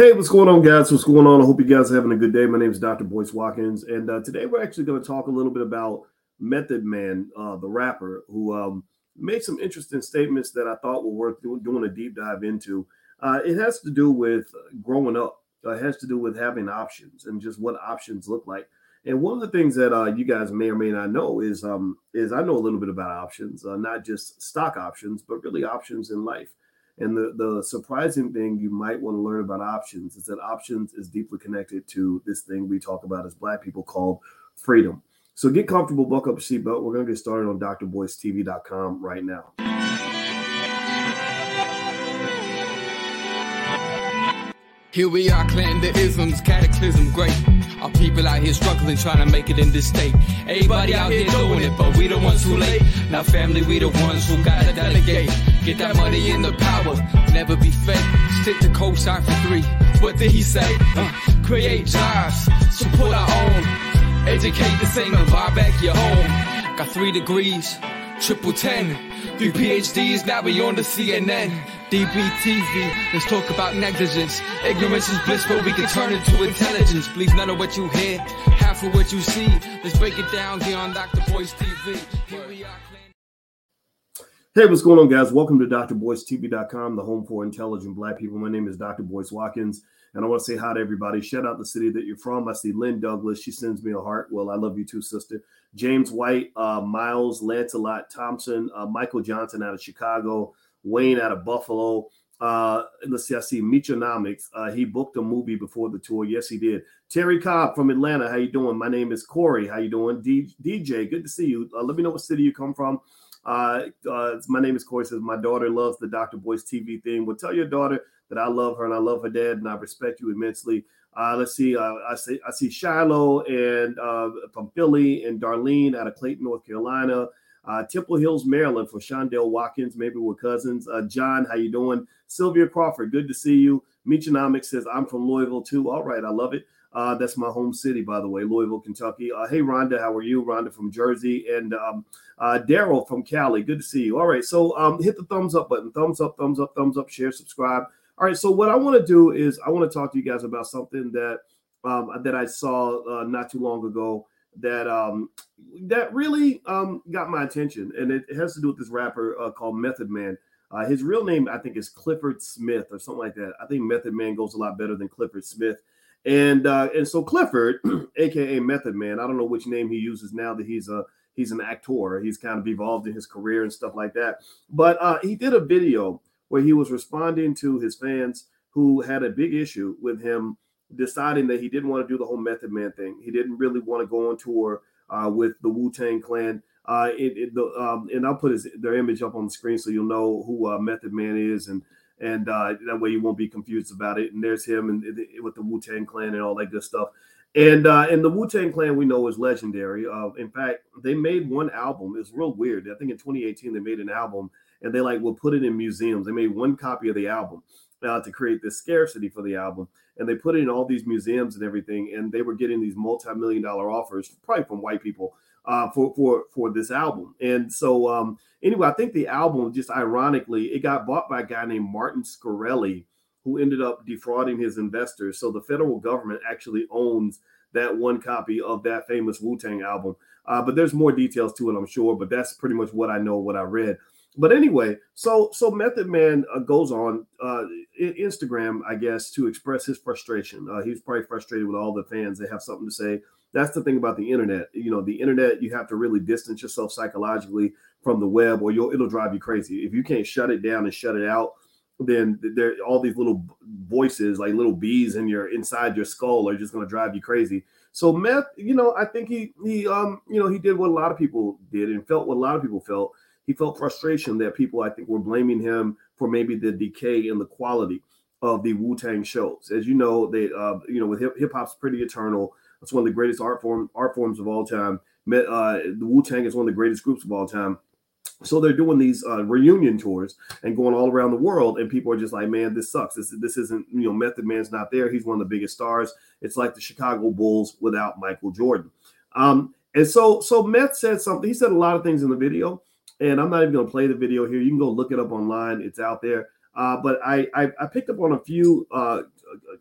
Hey, what's going on, guys? What's going on? I hope you guys are having a good day. My name is Dr. Boyce Watkins, and uh, today we're actually going to talk a little bit about Method Man, uh, the rapper, who um, made some interesting statements that I thought were worth doing, a deep dive into. Uh, it has to do with growing up. it has to do with having options and just what options look like. And one of the things that uh, you guys may or may not know is um, is I know a little bit about options, uh, not just stock options, but really options in life. And the, the surprising thing you might want to learn about options is that options is deeply connected to this thing we talk about as Black people called freedom. So get comfortable, buckle up your seatbelt. We're going to get started on drboycetv.com right now. Here we are, clan the isms, cataclysm, great. Our people out here struggling, trying to make it in this state. Everybody out here doing it, but we the ones who late. Now, family, we the ones who gotta delegate. Get that money in the power, never be fake. Stick to cosign for three. What did he say? Uh, create jobs, support our own. Educate the same and buy back your home. Got three degrees, triple ten. Three PhDs, now we on the CNN. DBTV, let's talk about negligence. Ignorance is bliss, but we can turn it to intelligence. Please none of what you hear, half of what you see. Let's break it down here on Dr. Boyce TV. Hey, what's going on, guys? Welcome to drboycetv.com, the home for intelligent black people. My name is Dr. Boyce Watkins, and I want to say hi to everybody. Shout out the city that you're from. I see Lynn Douglas. She sends me a heart. Well, I love you too, sister. James White, uh, Miles Lancelot Thompson, uh, Michael Johnson out of Chicago, Wayne out of Buffalo. Uh, let's see, I see Metronomics. Uh, he booked a movie before the tour. Yes, he did. Terry Cobb from Atlanta. How you doing? My name is Corey. How you doing? D- DJ, good to see you. Uh, let me know what city you come from. Uh, my name is Corey. Says my daughter loves the Dr. Boyce TV thing. Well, tell your daughter that I love her and I love her dad and I respect you immensely. Uh, let's see. Uh, I see. I see Shiloh and uh, from Philly and Darlene out of Clayton, North Carolina. Uh, Temple Hills, Maryland for Shondell Watkins. Maybe we're cousins. Uh, John, how you doing? Sylvia Crawford, good to see you. Metronomics says I'm from Louisville too. All right, I love it. Uh, that's my home city, by the way, Louisville, Kentucky. Uh, hey, Rhonda, how are you? Rhonda from Jersey and um, uh, Daryl from Cali. Good to see you. All right, so um, hit the thumbs up button. Thumbs up, thumbs up, thumbs up, share, subscribe. All right, so what I want to do is I want to talk to you guys about something that um, that I saw uh, not too long ago that um, that really um, got my attention, and it, has to do with this rapper uh, called Method Man. Uh, his real name, I think, is Clifford Smith or something like that. I think Method Man goes a lot better than Clifford Smith. And uh, and so Clifford, aka Method Man, I don't know which name he uses now that he's a he's an actor. He's kind of evolved in his career and stuff like that. But uh, he did a video where he was responding to his fans who had a big issue with him deciding that he didn't want to do the whole Method Man thing. He didn't really want to go on tour uh, with the Wu Tang Clan. Uh, it, it, the, um, and I'll put his their image up on the screen so you'll know who uh, Method Man is and and uh, that way you won't be confused about it. And there's him and, and with the Wu Tang Clan and all that good stuff. And uh, and the Wu Tang Clan we know is legendary. Uh, in fact, they made one album. It's real weird. I think in 2018 they made an album, and they like will put it in museums. They made one copy of the album uh, to create this scarcity for the album, and they put it in all these museums and everything. And they were getting these multi-million dollar offers, probably from white people, uh, for for for this album. And so um, anyway, I think the album just ironically it got bought by a guy named Martin Shkreli, who ended up defrauding his investors. So the federal government actually owns that one copy of that famous Wu Tang album. Uh, but there's more details to it, I'm sure. But that's pretty much what I know, what I read. But anyway, so so Method Man uh, goes on uh, Instagram, I guess, to express his frustration. Uh, he's probably frustrated with all the fans. They have something to say that's the thing about the internet. You know, the internet, you have to really distance yourself psychologically from the web, or you'll it'll drive you crazy. If you can't shut it down and shut it out, then there all these little voices, like little bees in your inside your skull, are just going to drive you crazy. So meth, you know, I think he he um you know he did what a lot of people did and felt what a lot of people felt. He felt frustration that people I think were blaming him for maybe the decay in the quality of the Wu Tang shows. As you know, they uh you know with hip hop's pretty eternal. It's one of the greatest art form art forms of all time. Uh, the Wu Tang is one of the greatest groups of all time. So they're doing these uh, reunion tours and going all around the world, and people are just like, "Man, this sucks. This this isn't you know Method Man's not there. He's one of the biggest stars. It's like the Chicago Bulls without Michael Jordan." Um, and so so Meth said something. He said a lot of things in the video, and I'm not even going to play the video here. You can go look it up online. It's out there. Uh, but I, I, I picked up on a few uh,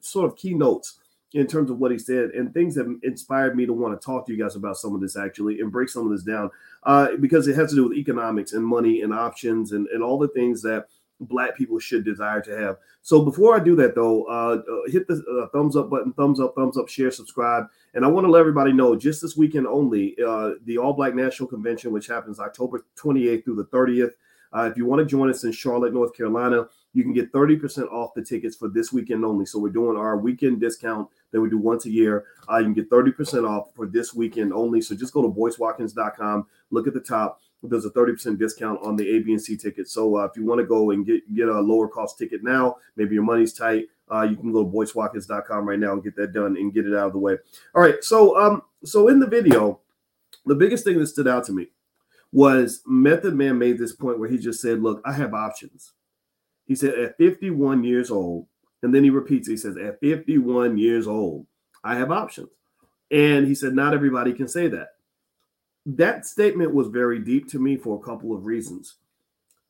sort of keynotes in terms of what he said and things that inspired me to want to talk to you guys about some of this actually and break some of this down uh, because it has to do with economics and money and options and, and all the things that black people should desire to have. So before I do that though, uh, uh, hit the uh, thumbs up button, thumbs up, thumbs up, share, subscribe. And I want to let everybody know just this weekend only, uh, the All Black National Convention, which happens October 28th through the 30th. Uh, if you want to join us in Charlotte, North Carolina, you can get 30% off the tickets for this weekend only. So we're doing our weekend discount that we do once a year. Uh, you can get 30% off for this weekend only. So just go to boycewatkins.com, look at the top. There's a 30% discount on the A, B, and C. So uh, if you want to go and get, get a lower cost ticket now, maybe your money's tight, uh, you can go to boycewatkins.com right now and get that done and get it out of the way. All right. So um, so in the video, the biggest thing that stood out to me was Method Man made this point where he just said, Look, I have options. He said, at 51 years old, and then he repeats, he says, at 51 years old, I have options. And he said, not everybody can say that. That statement was very deep to me for a couple of reasons.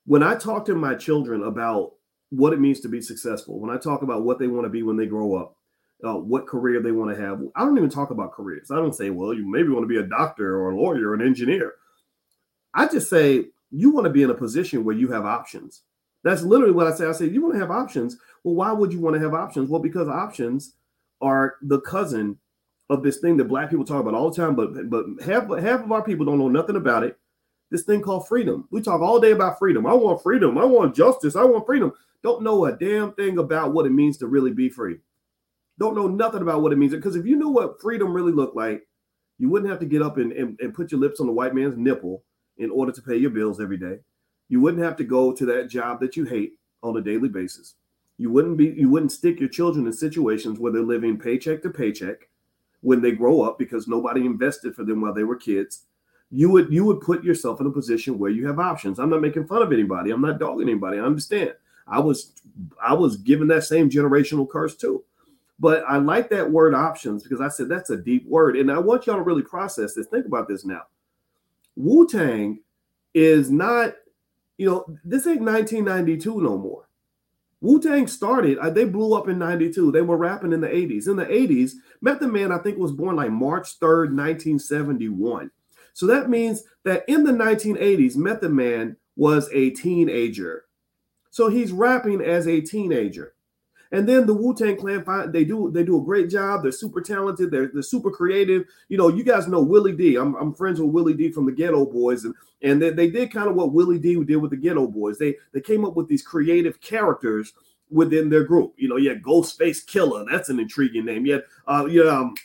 When I talk to my children about what it means to be successful, when I talk about what they want to be when they grow up, uh, what career they want to have, I don't even talk about careers. I don't say, well, you maybe want to be a doctor or a lawyer or an engineer. I just say, you want to be in a position where you have options that's literally what I say. I say, you want to have options. Well, why would you want to have options? Well, because options are the cousin of this thing that black people talk about all the time, but but half half of our people don't know nothing about it. This thing called freedom. We talk all day about freedom. I want freedom. I want justice. I want freedom. Don't know a damn thing about what it means to really be free. Don't know nothing about what it means. Because if you knew what freedom really looked like, you wouldn't have to get up and, and, and put your lips on the white man's nipple in order to pay your bills every day. You wouldn't have to go to that job that you hate on a daily basis. You wouldn't be you wouldn't stick your children in situations where they're living paycheck to paycheck when they grow up because nobody invested for them while they were kids. You would you would put yourself in a position where you have options. I'm not making fun of anybody. I'm not dogging anybody. I understand. I was I was given that same generational curse too. But I like that word options because I said that's a deep word. And I want y'all to really process this. Think about this now. Wu Tang is not you know, this ain't 1992 no more. Wu Tang started, uh, they blew up in 92. They were rapping in the 80s. In the 80s, Method Man, I think, was born like March 3rd, 1971. So that means that in the 1980s, Method Man was a teenager. So he's rapping as a teenager. And then the Wu Tang Clan, they do they do a great job. They're super talented. They're, they're super creative. You know, you guys know Willie D. I'm, I'm friends with Willie D from the Geto Boys, and and they, they did kind of what Willie D did with the Geto Boys. They they came up with these creative characters within their group. You know, yeah, Ghostface Killah. That's an intriguing name. Yeah, uh, um,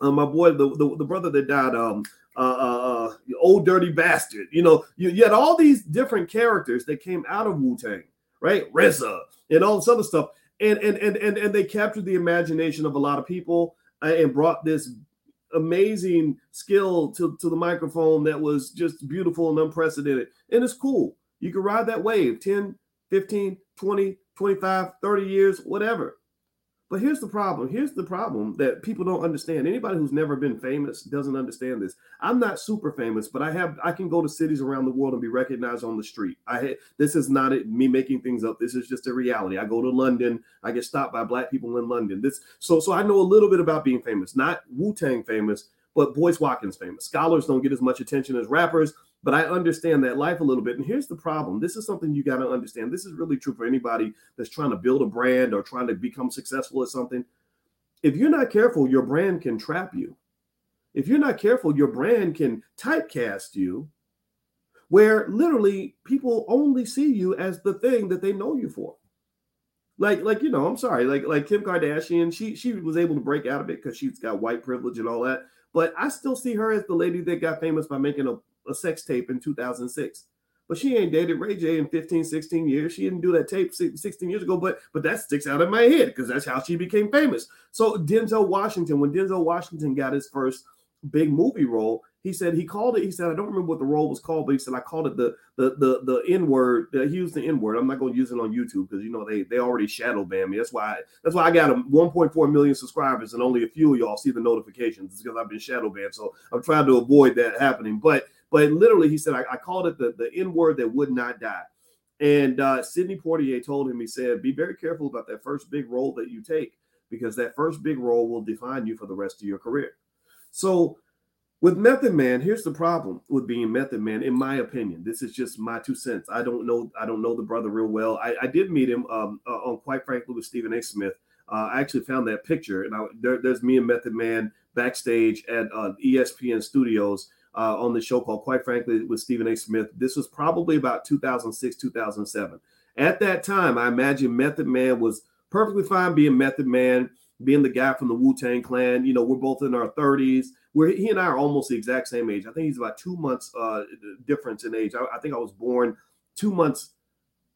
uh, my boy, the, the the brother that died, um, uh, uh, uh old dirty bastard. You know, you, you had all these different characters that came out of Wu Tang, right? RZA and all this other stuff and and and and, and they captured the imagination of a lot of people uh, and brought this amazing skill to, to the microphone that was just beautiful and unprecedented. And it's cool. You can ride that wave 10 15 20 25 30 years whatever but here's the problem. Here's the problem that people don't understand. Anybody who's never been famous doesn't understand this. I'm not super famous, but I have I can go to cities around the world and be recognized on the street. I this is not it, me making things up. This is just a reality. I go to London, I get stopped by black people in London. This so so I know a little bit about being famous. Not Wu Tang famous, but Boyce Watkins famous. Scholars don't get as much attention as rappers but I understand that life a little bit. And here's the problem this is something you got to understand. This is really true for anybody that's trying to build a brand or trying to become successful at something. If you're not careful, your brand can trap you. If you're not careful, your brand can typecast you, where literally people only see you as the thing that they know you for. Like, like you know, I'm sorry, like like Kim Kardashian, she she was able to break out of it because she's got white privilege and all that. But I still see her as the lady that got famous by making a a sex tape in 2006. But she ain't dated Ray J in 15, 16 years. She didn't do that tape 16 years ago, but but that sticks out in my head because that's how she became famous. So Denzel Washington, when Denzel Washington got his first big movie role, he said he called it. He said I don't remember what the role was called, but he said I called it the the the the N word. He used the N word. I'm not going to use it on YouTube because you know they they already shadow ban me. That's why that's why I got a 1.4 million subscribers and only a few of y'all see the notifications. Because I've been shadow banned. So I'm trying to avoid that happening. But but literally, he said, I, I called it the, the N word that would not die. And uh, Sidney Poitier told him, he said, be very careful about that first big role that you take because that first big role will define you for the rest of your career. So with Method Man, here's the problem with being Method Man, in my opinion. This is just my two cents. I don't know. I don't know the brother real well. I, I did meet him um, uh, on, quite frankly, with Stephen A. Smith. Uh, I actually found that picture, and I, there, there's me and Method Man backstage at uh, ESPN Studios uh, on the show called Quite Frankly with Stephen A. Smith. This was probably about 2006, 2007. At that time, I imagine Method Man was perfectly fine being Method Man, being the guy from the Wu Tang Clan. You know, we're both in our 30s where he and I are almost the exact same age. I think he's about two months uh, difference in age. I, I, think I was born two months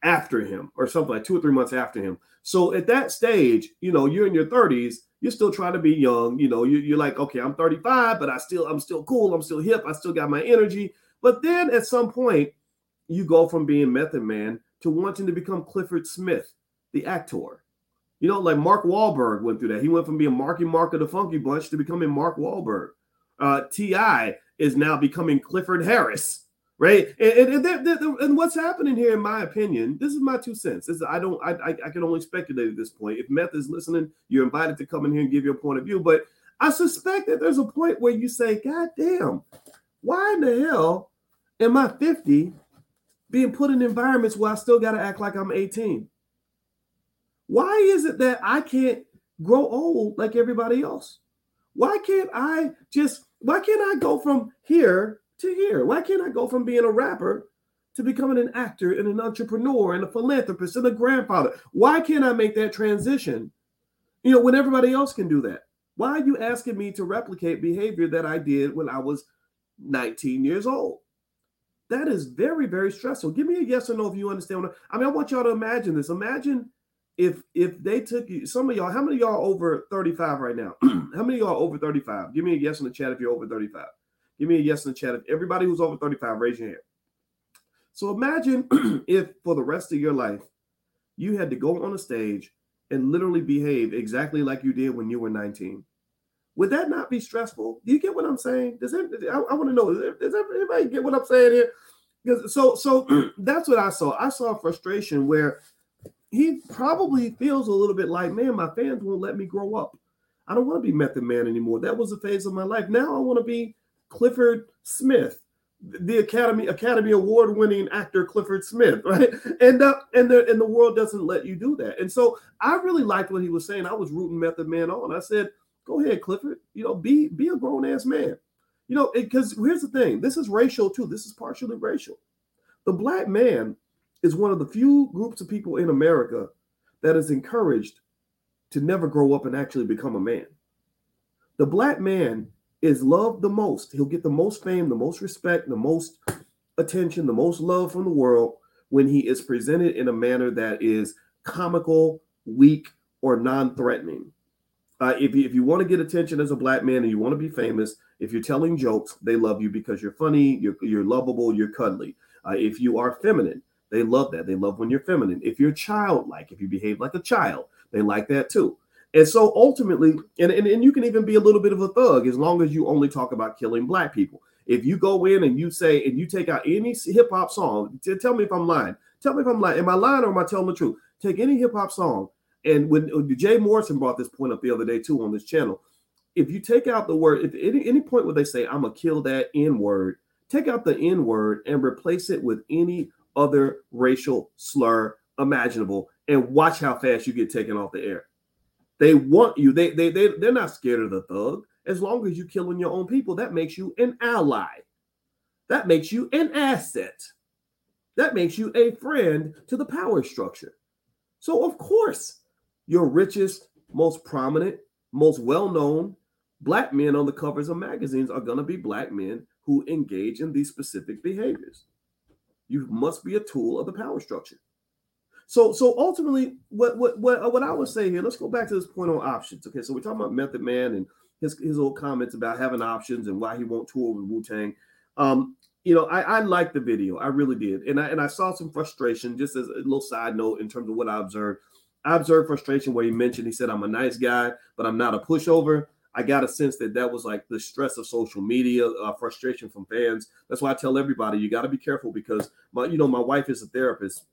after him or something like two or three months after him. So at that stage, you know, you're in your 30s, you're still trying to be young. You know, you, you're like, okay, I'm 35, but I still, I'm still cool. I'm still hip. I still got my energy. But then at some point, you go from being Method Man to wanting to become Clifford Smith, the actor. You know, like Mark Wahlberg went through that. He went from being Marky Mark of the Funky Bunch to becoming Mark Wahlberg uh, T.I. is now becoming Clifford Harris, right? And, and, and, and, what's happening here, in my opinion, this is my two cents. This is, I don't, I, I can only speculate at this point. If Meth is listening, you're invited to come in here and give your point of view. But I suspect that there's a point where you say, God damn, why in the hell am I 50 being put in environments where I still got to act like I'm 18? Why is it that I can't grow old like everybody else? Why can't I just, why can't I go from here to here? Why can't I go from being a rapper to becoming an actor and an entrepreneur and a philanthropist and a grandfather? Why can't I make that transition? You know, when everybody else can do that. Why are you asking me to replicate behavior that I did when I was 19 years old? That is very, very stressful. Give me a yes or no if you understand. I mean, I want y'all to imagine this. Imagine if if they took you, some of y'all, how many y'all over 35 right now? how many y'all over 35? Give me a yes in the chat if you're over 35. Give me a yes in the chat. If everybody who's over 35, raise your hand. So imagine if for the rest of your life you had to go on a stage and literally behave exactly like you did when you were 19. Would that not be stressful? Do you get what I'm saying? Does it, I, I want to know, does everybody get what I'm saying here? Because so so that's what I saw. I saw frustration where he probably feels a little bit like, man, my fans won't let me grow up. I don't want to be Method Man anymore. That was a phase of my life. Now I want to be Clifford Smith, the Academy Academy Award winning actor Clifford Smith, right? And uh, and the and the world doesn't let you do that. And so I really liked what he was saying. I was rooting Method Man on. I said, go ahead, Clifford. You know, be be a grown ass man. You know, because here's the thing. This is racial too. This is partially racial. The black man is one of the few groups of people in America that is encouraged to never grow up and actually become a man. The black man is loved the most. He'll get the most fame, the most respect, the most attention, the most love from the world when he is presented in a manner that is comical, weak, or non threatening. Uh, if, you, if you want to get attention as a black man and you want to be famous, if you're telling jokes, they love you because you're funny, you're, you're lovable, you're cuddly. Uh, if you are feminine, they love that. They love when you're feminine. If you're childlike, if you behave like a child, they like that too. And so ultimately, and, and, and you can even be a little bit of a thug as long as you only talk about killing black people. If you go in and you say, and you take out any hip hop song, tell me if I'm lying. Tell me if I'm lying. Am I lying or am I telling the truth? Take any hip hop song. And when, when Jay Morrison brought this point up the other day too on this channel, if you take out the word, if any, any point where they say, I'm going to kill that N word, take out the N word and replace it with any other racial slur imaginable and watch how fast you get taken off the air. They want you. They they they they're not scared of the thug. As long as you're killing your own people, that makes you an ally. That makes you an asset. That makes you a friend to the power structure. So of course, your richest, most prominent, most well-known black men on the covers of magazines are going to be black men who engage in these specific behaviors. You must be a tool of the power structure. So, so ultimately, what what what what I would say here, let's go back to this point on options. Okay, so we're talking about Method Man and his his old comments about having options and why he won't tour with Wu Tang. Um, you know, I, I liked the video, I really did, and I and I saw some frustration. Just as a little side note, in terms of what I observed, I observed frustration where he mentioned he said, "I'm a nice guy, but I'm not a pushover." I got a sense that that was like the stress of social media, uh, frustration from fans. That's why I tell everybody you got to be careful because my, you know, my wife is a therapist,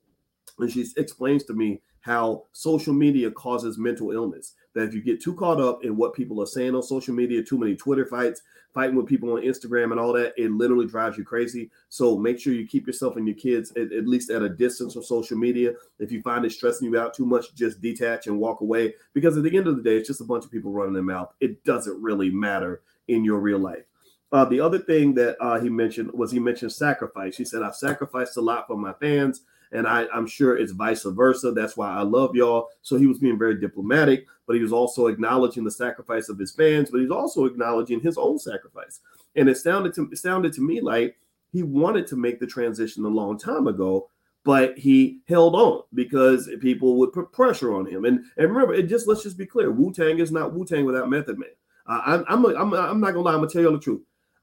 and she explains to me how social media causes mental illness. that if you get too caught up in what people are saying on social media, too many Twitter fights, fighting with people on Instagram and all that, it literally drives you crazy. So make sure you keep yourself and your kids at, at least at a distance from social media. If you find it stressing you out too much, just detach and walk away because at the end of the day, it's just a bunch of people running their mouth. It doesn't really matter in your real life. Uh, the other thing that uh, he mentioned was he mentioned sacrifice. He said, I've sacrificed a lot for my fans, and I, am sure it's vice versa. That's why I love y'all. So he was being very diplomatic, but he was also acknowledging the sacrifice of his fans, but he's also acknowledging his own sacrifice. And it sounded to it sounded to me like he wanted to make the transition a long time ago, but he held on because people would put pressure on him. And and remember, it just let's just be clear: Wu Tang is not Wu Tang without Method Man. Uh, I'm I'm, a, I'm I'm not gonna lie. I'm gonna tell you the truth.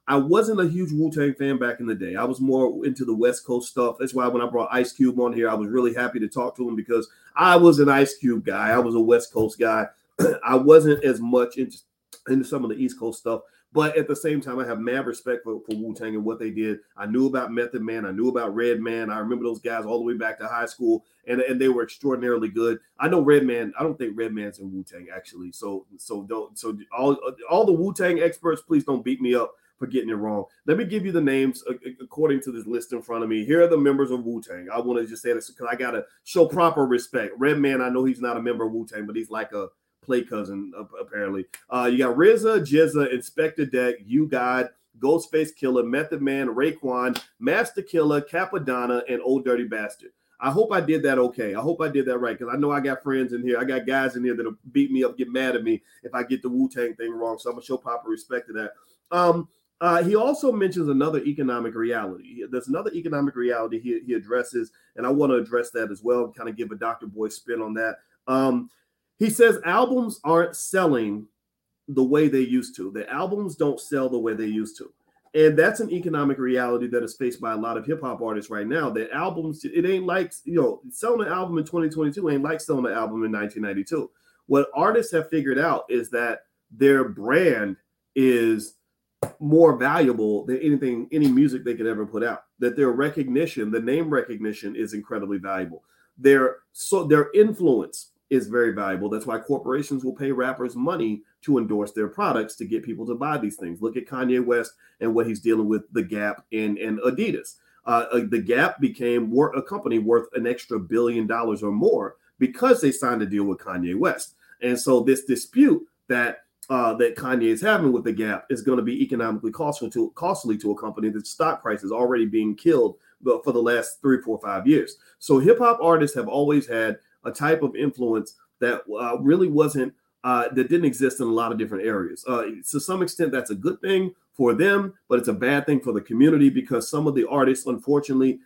I wasn't a huge Wu Tang fan back in the day. I was more into the West Coast stuff. That's why when I brought Ice Cube on here, I was really happy to talk to him because I was an Ice Cube guy. I was a West Coast guy. I wasn't as much into, into some of the East Coast stuff. But at the same time, I have mad respect for, for Wu Tang and what they did. I knew about Method Man. I knew about Redman. I remember those guys all the way back to high school, and, and they were extraordinarily good. I know Redman. I don't think Redman's in Wu Tang actually. So so don't so all all the Wu Tang experts, please don't beat me up for getting it wrong. Let me give you the names according to this list in front of me. Here are the members of Wu Tang. I want to just say this because I got to show proper respect. Redman, I know he's not a member of Wu Tang, but he's like a play cousin apparently. Uh, you got RZA, GZA, Inspectah Deck, U-God, Ghostface Killah, Method Man, Raekwon, Masta Killa, Cappadonna, and Old Dirty Bastard. I hope I did that okay. I hope I did that right because I know I got friends in here. I got guys in here that'll beat me up, get mad at me if I get the Wu Tang thing wrong. So I'm gonna show proper respect to that. Um, uh, he also mentions another economic reality. There's another economic reality he, he addresses, and I want to address that as well, and kind of give a Dr. Boy spin on that. Um, he says albums aren't selling the way they used to. The albums don't sell the way they used to. And that's an economic reality that is faced by a lot of hip hop artists right now. That albums, it ain't like, you know, selling an album in 2022 ain't like selling an album in 1992. What artists have figured out is that their brand is more valuable than anything, any music they could ever put out. That their recognition, the name recognition, is incredibly valuable. Their so their influence is very valuable. That's why corporations will pay rappers money to endorse their products to get people to buy these things. Look at Kanye West and what he's dealing with the Gap and, and Adidas. Uh, uh the Gap became a company worth an extra billion dollars or more because they signed a deal with Kanye West. And so this dispute that uh, that Kanye is having with the Gap is going to be economically costly to costly to a company that's stock price is already being killed for the last three, four, five years. So hip hop artists have always had a type of influence that uh, really wasn't uh, that didn't exist in a lot of different areas. Uh, to some extent, that's a good thing for them, but it's a bad thing for the community because some of the artists, unfortunately,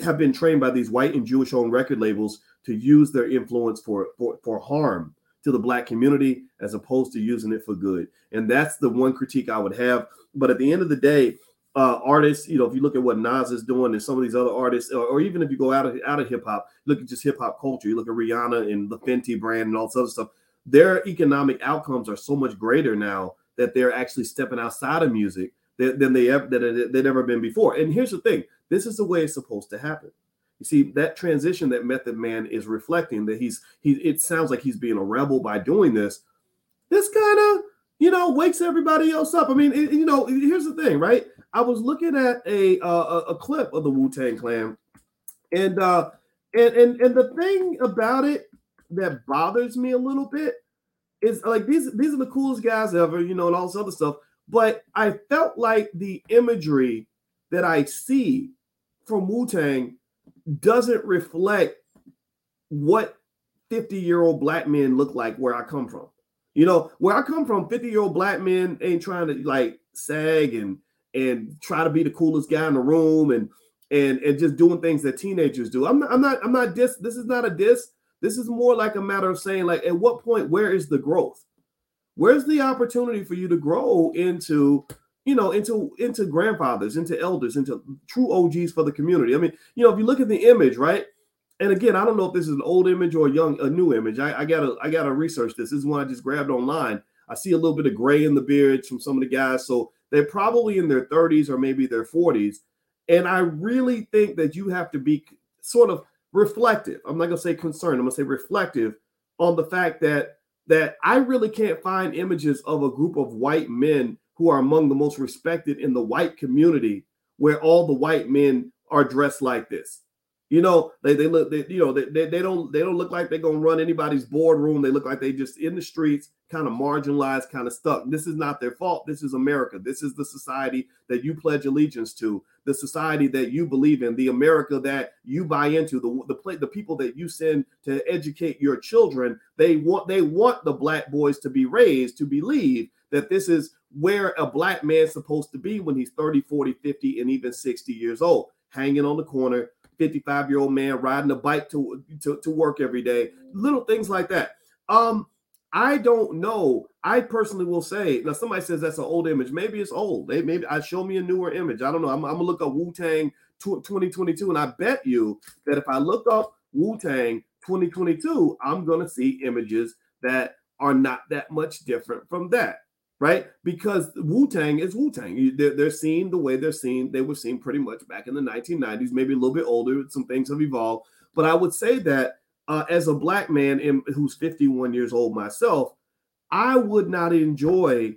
have been trained by these white and Jewish-owned record labels to use their influence for for, for harm to the black community as opposed to using it for good. And that's the one critique I would have. But at the end of the day, uh, artists, you know, if you look at what Nas is doing and some of these other artists, or, or even if you go out of out of hip hop, look at just hip hop culture. You look at Rihanna and the Fenty brand and all this other stuff. Their economic outcomes are so much greater now that they're actually stepping outside of music than, than they ever that they've ever been before. And here's the thing: this is the way it's supposed to happen. You see that transition that Method Man is reflecting that he's he. It sounds like he's being a rebel by doing this. This kind of you know wakes everybody else up. I mean, it, you know, here's the thing, right? I was looking at a uh, a clip of the Wu Tang Clan, and uh, and and and the thing about it that bothers me a little bit is like these these are the coolest guys ever, you know, and all this other stuff. But I felt like the imagery that I see from Wu Tang doesn't reflect what 50 year old black men look like where I come from. You know, where I come from, 50 year old black men ain't trying to like sag and and try to be the coolest guy in the room and and and just doing things that teenagers do. I'm not I'm not I'm not dis this is not a diss. This is more like a matter of saying like at what point where is the growth? Where's the opportunity for you to grow into you know, into into grandfathers, into elders, into true OGs for the community. I mean, you know, if you look at the image, right? And again, I don't know if this is an old image or a young, a new image. I, I gotta, I gotta research this. This is one I just grabbed online. I see a little bit of gray in the beards from some of the guys, so they're probably in their 30s or maybe their 40s. And I really think that you have to be sort of reflective. I'm not gonna say concerned. I'm gonna say reflective on the fact that that I really can't find images of a group of white men who are among the most respected in the white community where all the white men are dressed like this. You know, they, they look, they, you know, they, they, they don't they don't look like they're gonna run anybody's boardroom. They look like they just in the streets, kind of marginalized, kind of stuck. This is not their fault. This is America. This is the society that you pledge allegiance to, the society that you believe in, the America that you buy into, the the the people that you send to educate your children. They want they want the black boys to be raised to believe that this is where a black man's supposed to be when he's 30, 40, 50, and even 60 years old, hanging on the corner 55 year old man riding a bike to, to, to work every day, little things like that. Um, I don't know. I personally will say now. Somebody says that's an old image. Maybe it's old. They maybe I show me a newer image. I don't know. I'm, I'm gonna look up Wu Tang 2022, and I bet you that if I look up Wu Tang 2022, I'm gonna see images that are not that much different from that right? Because Wu Tang is Wu Tang. They're, they're seen the way they're seen. They were seen pretty much back in the 1990s, maybe a little bit older. Some things have evolved. But I would say that uh, as a black man in, who's 51 years old myself, I would not enjoy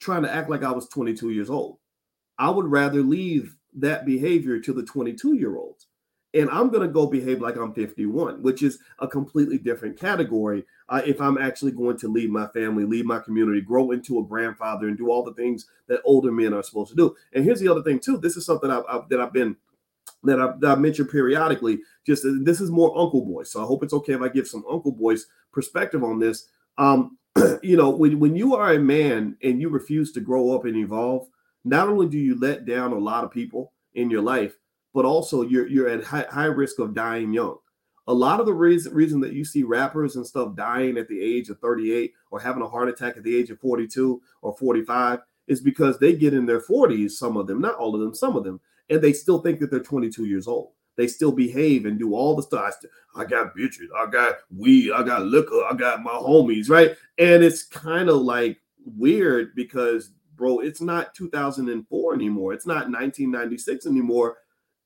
trying to act like I was 22 years old. I would rather leave that behavior to the 22 year olds and I'm going to go behave like I'm 51, which is a completely different category. Uh, if I'm actually going to leave my family, leave my community, grow into a grandfather, and do all the things that older men are supposed to do. And here's the other thing too. This is something I've, I've, that I've been that I've, that mentioned periodically. Just uh, this is more Uncle Boy, so I hope it's okay if I give some Uncle Boy's perspective on this. Um, you know, when when you are a man and you refuse to grow up and evolve, not only do you let down a lot of people in your life but also you're you're at high, high risk of dying young. A lot of the reason reason that you see rappers and stuff dying at the age of 38 or having a heart attack at the age of 42 or 45 is because they get in their 40s, some of them, not all of them, some of them, and they still think that they're 22 years old. They still behave and do all the stuff. I, I got bitches, I got weed, I got liquor, I got my homies, right? And it's kind of like weird because, bro, it's not 2004 anymore. It's not 1996 anymore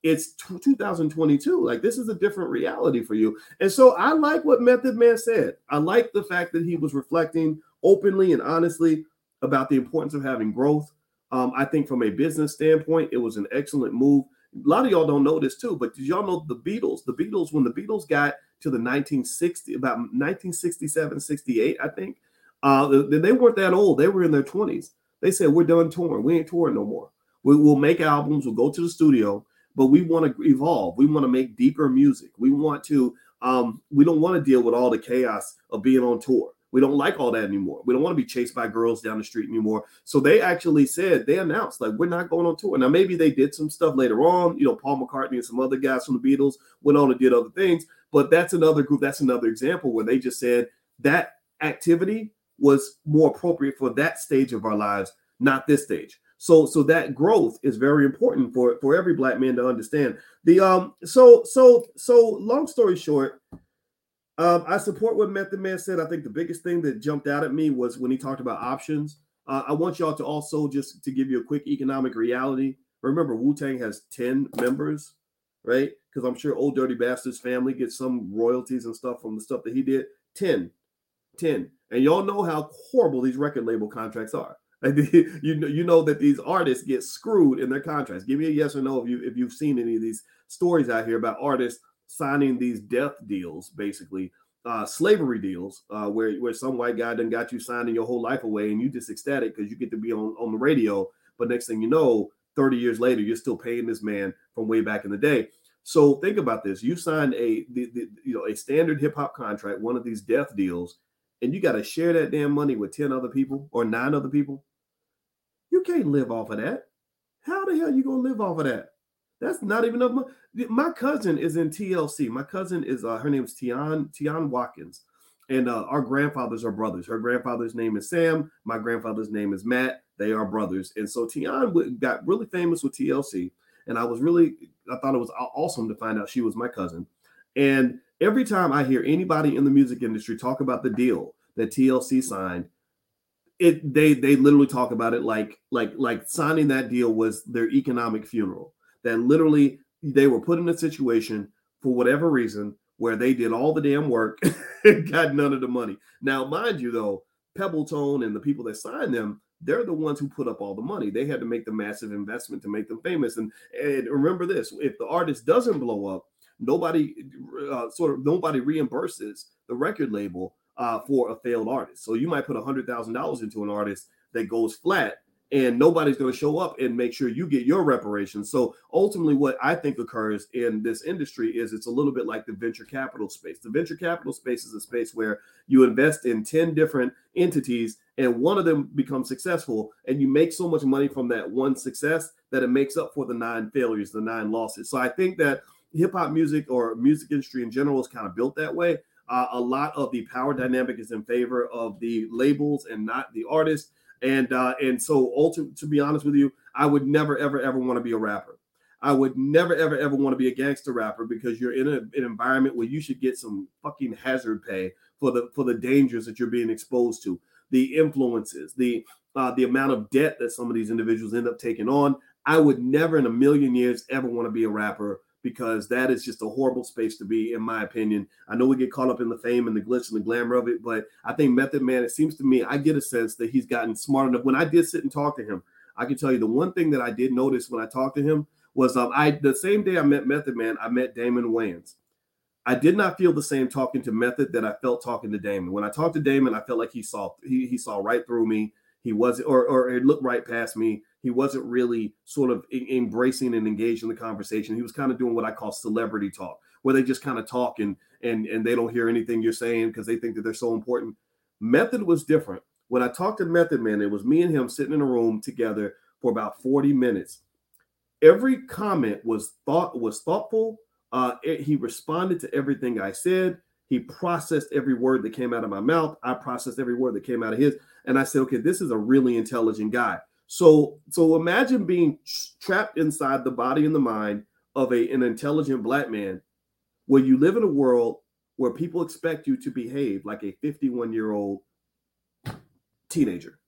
it's 2022 like this is a different reality for you. And so i like what method man said. I like the fact that he was reflecting openly and honestly about the importance of having growth. Um, i think from a business standpoint it was an excellent move. A lot of y'all don't know this too but did y'all know the beatles? The beatles when the beatles got to the 1960 about 1967 68 i think uh, they weren't that old. They were in their 20s they said we're done touring. We ain't touring no more. We, will make albums. We'll go to the studio but we want to evolve. We want to make deeper music. We want to, um, we don't want to deal with all the chaos of being on tour. We don't like all that anymore. We don't want to be chased by girls down the street anymore. So they actually said, they announced, like, we're not going on tour. Now, maybe they did some stuff later on. You know, Paul McCartney and some other guys from the Beatles went on and did other things. But that's another group, that's another example where they just said that activity was more appropriate for that stage of our lives, not this stage. So so that growth is very important for for every black man to understand. The um so so so long story short, um, I support what Method Man said. I think the biggest thing that jumped out at me was when he talked about options. Uh, I want y'all to also just to give you a quick economic reality. Remember, Wu Tang has 10 members, right? Because I'm sure Old Dirty Bastard's family gets some royalties and stuff from the stuff that he did. 10. 10. And y'all know how horrible these record label contracts are. You know, you know that these artists get screwed in their contracts. Give me a yes or no if you if you've seen any of these stories out here about artists signing these death deals, basically uh, slavery deals, uh, where where some white guy done got you signing your whole life away, and you just ecstatic because you get to be on on the radio. But next thing you know, thirty years later, you're still paying this man from way back in the day. So think about this: you signed a the, the, you know a standard hip hop contract, one of these death deals, and you got to share that damn money with ten other people or nine other people. You can't live off of that. How the hell are you gonna live off of that? That's not even enough money. My cousin is in TLC. My cousin is uh, her name is Tionne Tionne Watkins, and uh, our grandfathers are brothers. Her grandfather's name is Sam. My grandfather's name is Matt. They are brothers, and so Tionne got really famous with TLC. And I was really, I thought it was awesome to find out she was my cousin. And every time I hear anybody in the music industry talk about the deal that TLC signed, it they they literally talk about it like like like signing that deal was their economic funeral that literally they were put in a situation for whatever reason where they did all the damn work and got none of the money. Now, mind you, though, Pebbitone and the people that signed them, they're the ones who put up all the money. They had to make the massive investment to make them famous. And, and remember this: if the artist doesn't blow up, nobody uh, sort of nobody reimburses the record label uh, for a failed artist. So you might put a hundred thousand dollars into an artist that goes flat, and nobody's going to show up and make sure you get your reparations. So ultimately, what I think occurs in this industry is it's a little bit like the venture capital space. The venture capital space is a space where you invest in 10 different entities and one of them becomes successful, and you make so much money from that one success that it makes up for the nine failures, the nine losses. So I think that hip hop music or music industry in general is kind of built that way. Uh, a lot of the power dynamic is in favor of the labels and not the artists. And uh, and so, ultimately, to be honest with you, I would never, ever, ever want to be a rapper. I would never, ever, ever want to be a gangster rapper because you're in a, an environment where you should get some fucking hazard pay for the for the dangers that you're being exposed to, the influences, the uh, the amount of debt that some of these individuals end up taking on. I would never in a million years ever want to be a rapper because that is just a horrible space to be, in my opinion. I know we get caught up in the fame and the glitz and the glamour of it, but I think Method Man, it seems to me, I get a sense that he's gotten smart enough. When I did sit and talk to him, I can tell you the one thing that I did notice when I talked to him was um, I the same day I met Method Man, I met Damon Wayans. I did not feel the same talking to Method that I felt talking to Damon. When I talked to Damon, I felt like he saw he, he saw right through me. He was or or it looked right past me he wasn't really sort of embracing and engaged in the conversation. He was kind of doing what I call celebrity talk, where they just kind of talk and and and they don't hear anything you're saying because they think that they're so important. Method was different. When I talked to Method Man, it was me and him sitting in a room together for about 40 minutes. Every comment was thought was thoughtful. Uh, it, he responded to everything I said. He processed every word that came out of my mouth. I processed every word that came out of his. And I said, okay, this is a really intelligent guy. So, so imagine being trapped inside the body and the mind of a, an intelligent black man where you live in a world where people expect you to behave like a 51 year old teenager.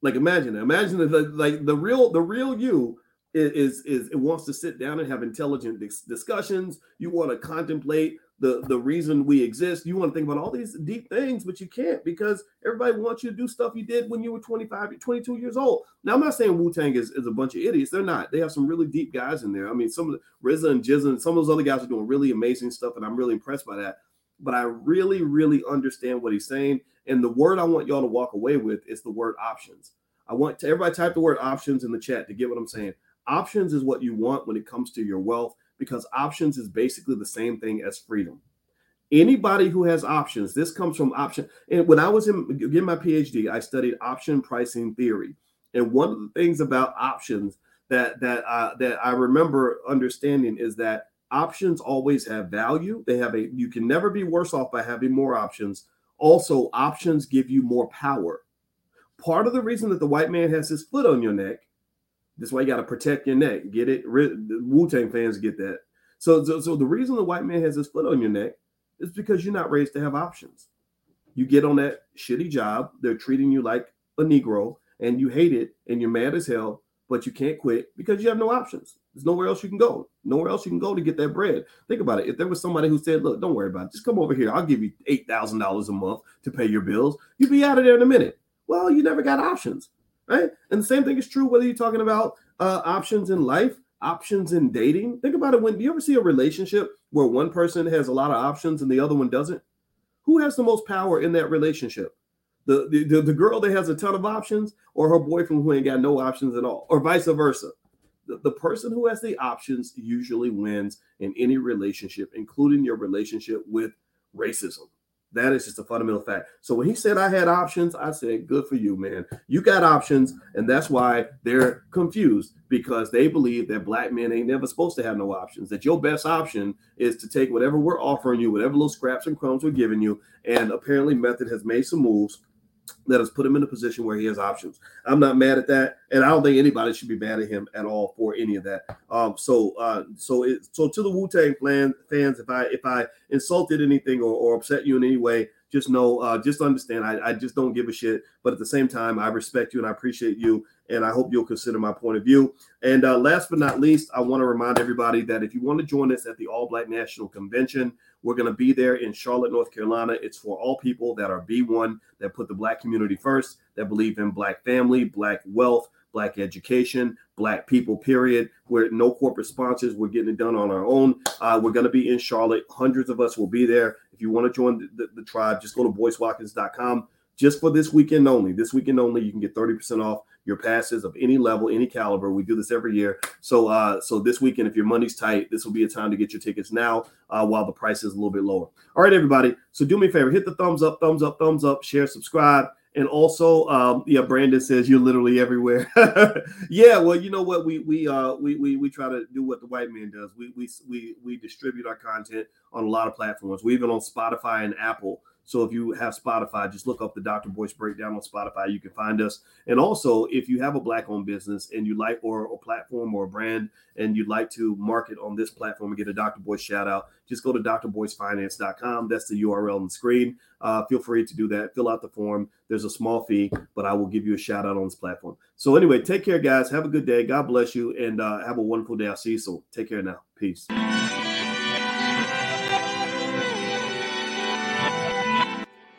Like imagine. Imagine that like the real the real you is is it wants to sit down and have intelligent dis- discussions. You want to contemplate the the reason we exist. You want to think about all these deep things, but you can't because everybody wants you to do stuff you did when you were 25, 22 years old. Now, I'm not saying Wu Tang is, is a bunch of idiots. They're not. They have some really deep guys in there. I mean, some of the RZA and GZA and some of those other guys are doing really amazing stuff, and I'm really impressed by that. But I really, really understand what he's saying. And the word I want y'all to walk away with is the word options. I want to everybody type the word options in the chat to get what I'm saying. Options is what you want when it comes to your wealth because options is basically the same thing as freedom. Anybody who has options, this comes from option. And when I was in getting my PhD, I studied option pricing theory. And one of the things about options that that that I remember understanding is that options always have value. They have a you can never be worse off by having more options. Also, options give you more power. Part of the reason that the white man has his foot on your neck that's why you got to protect your neck. Get it? Wu Tang fans get that. So, so, so the reason the white man has his foot on your neck is because you're not raised to have options. You get on that shitty job, they're treating you like a Negro, and you hate it, and you're mad as hell, but you can't quit because you have no options. There's nowhere else you can go. Nowhere else you can go to get that bread. Think about it. If there was somebody who said, "Look, don't worry about it. Just come over here. I'll give you eight thousand dollars a month to pay your bills," you'd be out of there in a minute. Well, you never got options right? And the same thing is true whether you're talking about uh, options in life, options in dating. Think about it. When do you ever see a relationship where one person has a lot of options and the other one doesn't? Who has the most power in that relationship? The, the, the girl that has a ton of options or her boyfriend who ain't got no options at all, or vice versa. The, the person who has the options usually wins in any relationship, including your relationship with racism. That is just a fundamental fact. So when he said I had options, I said, good for you, man. You got options. And that's why they're confused because they believe that black men ain't never supposed to have no options. That your best option is to take whatever we're offering you, whatever little scraps and crumbs we're giving you. And apparently, Method has made some moves that us put him in a position where he has options. I'm not mad at that, and I don't think anybody should be mad at him at all for any of that. Um, so, uh, so, it, so to the Wu Tang fans, if I if I insulted anything or, or upset you in any way, just know, uh, just understand, I, I just don't give a shit. But at the same time, I respect you and I appreciate you, and I hope you'll consider my point of view. And uh, last but not least, I want to remind everybody that if you want to join us at the All Black National Convention, We're going to be there in Charlotte, North Carolina. It's for all people that are B1, that put the Black community first, that believe in Black family, Black wealth, Black education, Black people, period. We're no corporate sponsors. We're getting it done on our own. Uh, we're going to be in Charlotte. Hundreds of us will be there. If you want to join the, the, the tribe, just go to boycewatkins.com just for this weekend only. This weekend only, you can get 30% off your passes of any level, any caliber. We do this every year. So uh, so this weekend, if your money's tight, this will be a time to get your tickets now uh, while the price is a little bit lower. All right, everybody. So do me a favor, hit the thumbs up, thumbs up, thumbs up, share, subscribe. And also, um, yeah, Brandon says you're literally everywhere. yeah, well, you know what? We we uh we, we we try to do what the white man does. We we we we distribute our content on a lot of platforms. We even on Spotify and Apple. So if you have Spotify, just look up the Dr. Boyce breakdown on Spotify. You can find us. And also, if you have a black owned business and you like or a platform or a brand and you'd like to market on this platform and get a Dr. Boyce shout out, just go to drboycefinance.com. That's the URL on the screen. Uh, feel free to do that. Fill out the form. There's a small fee, but I will give you a shout out on this platform. So anyway, take care, guys. Have a good day. God bless you and uh, have a wonderful day. I'll see you soon. Take care now. Peace.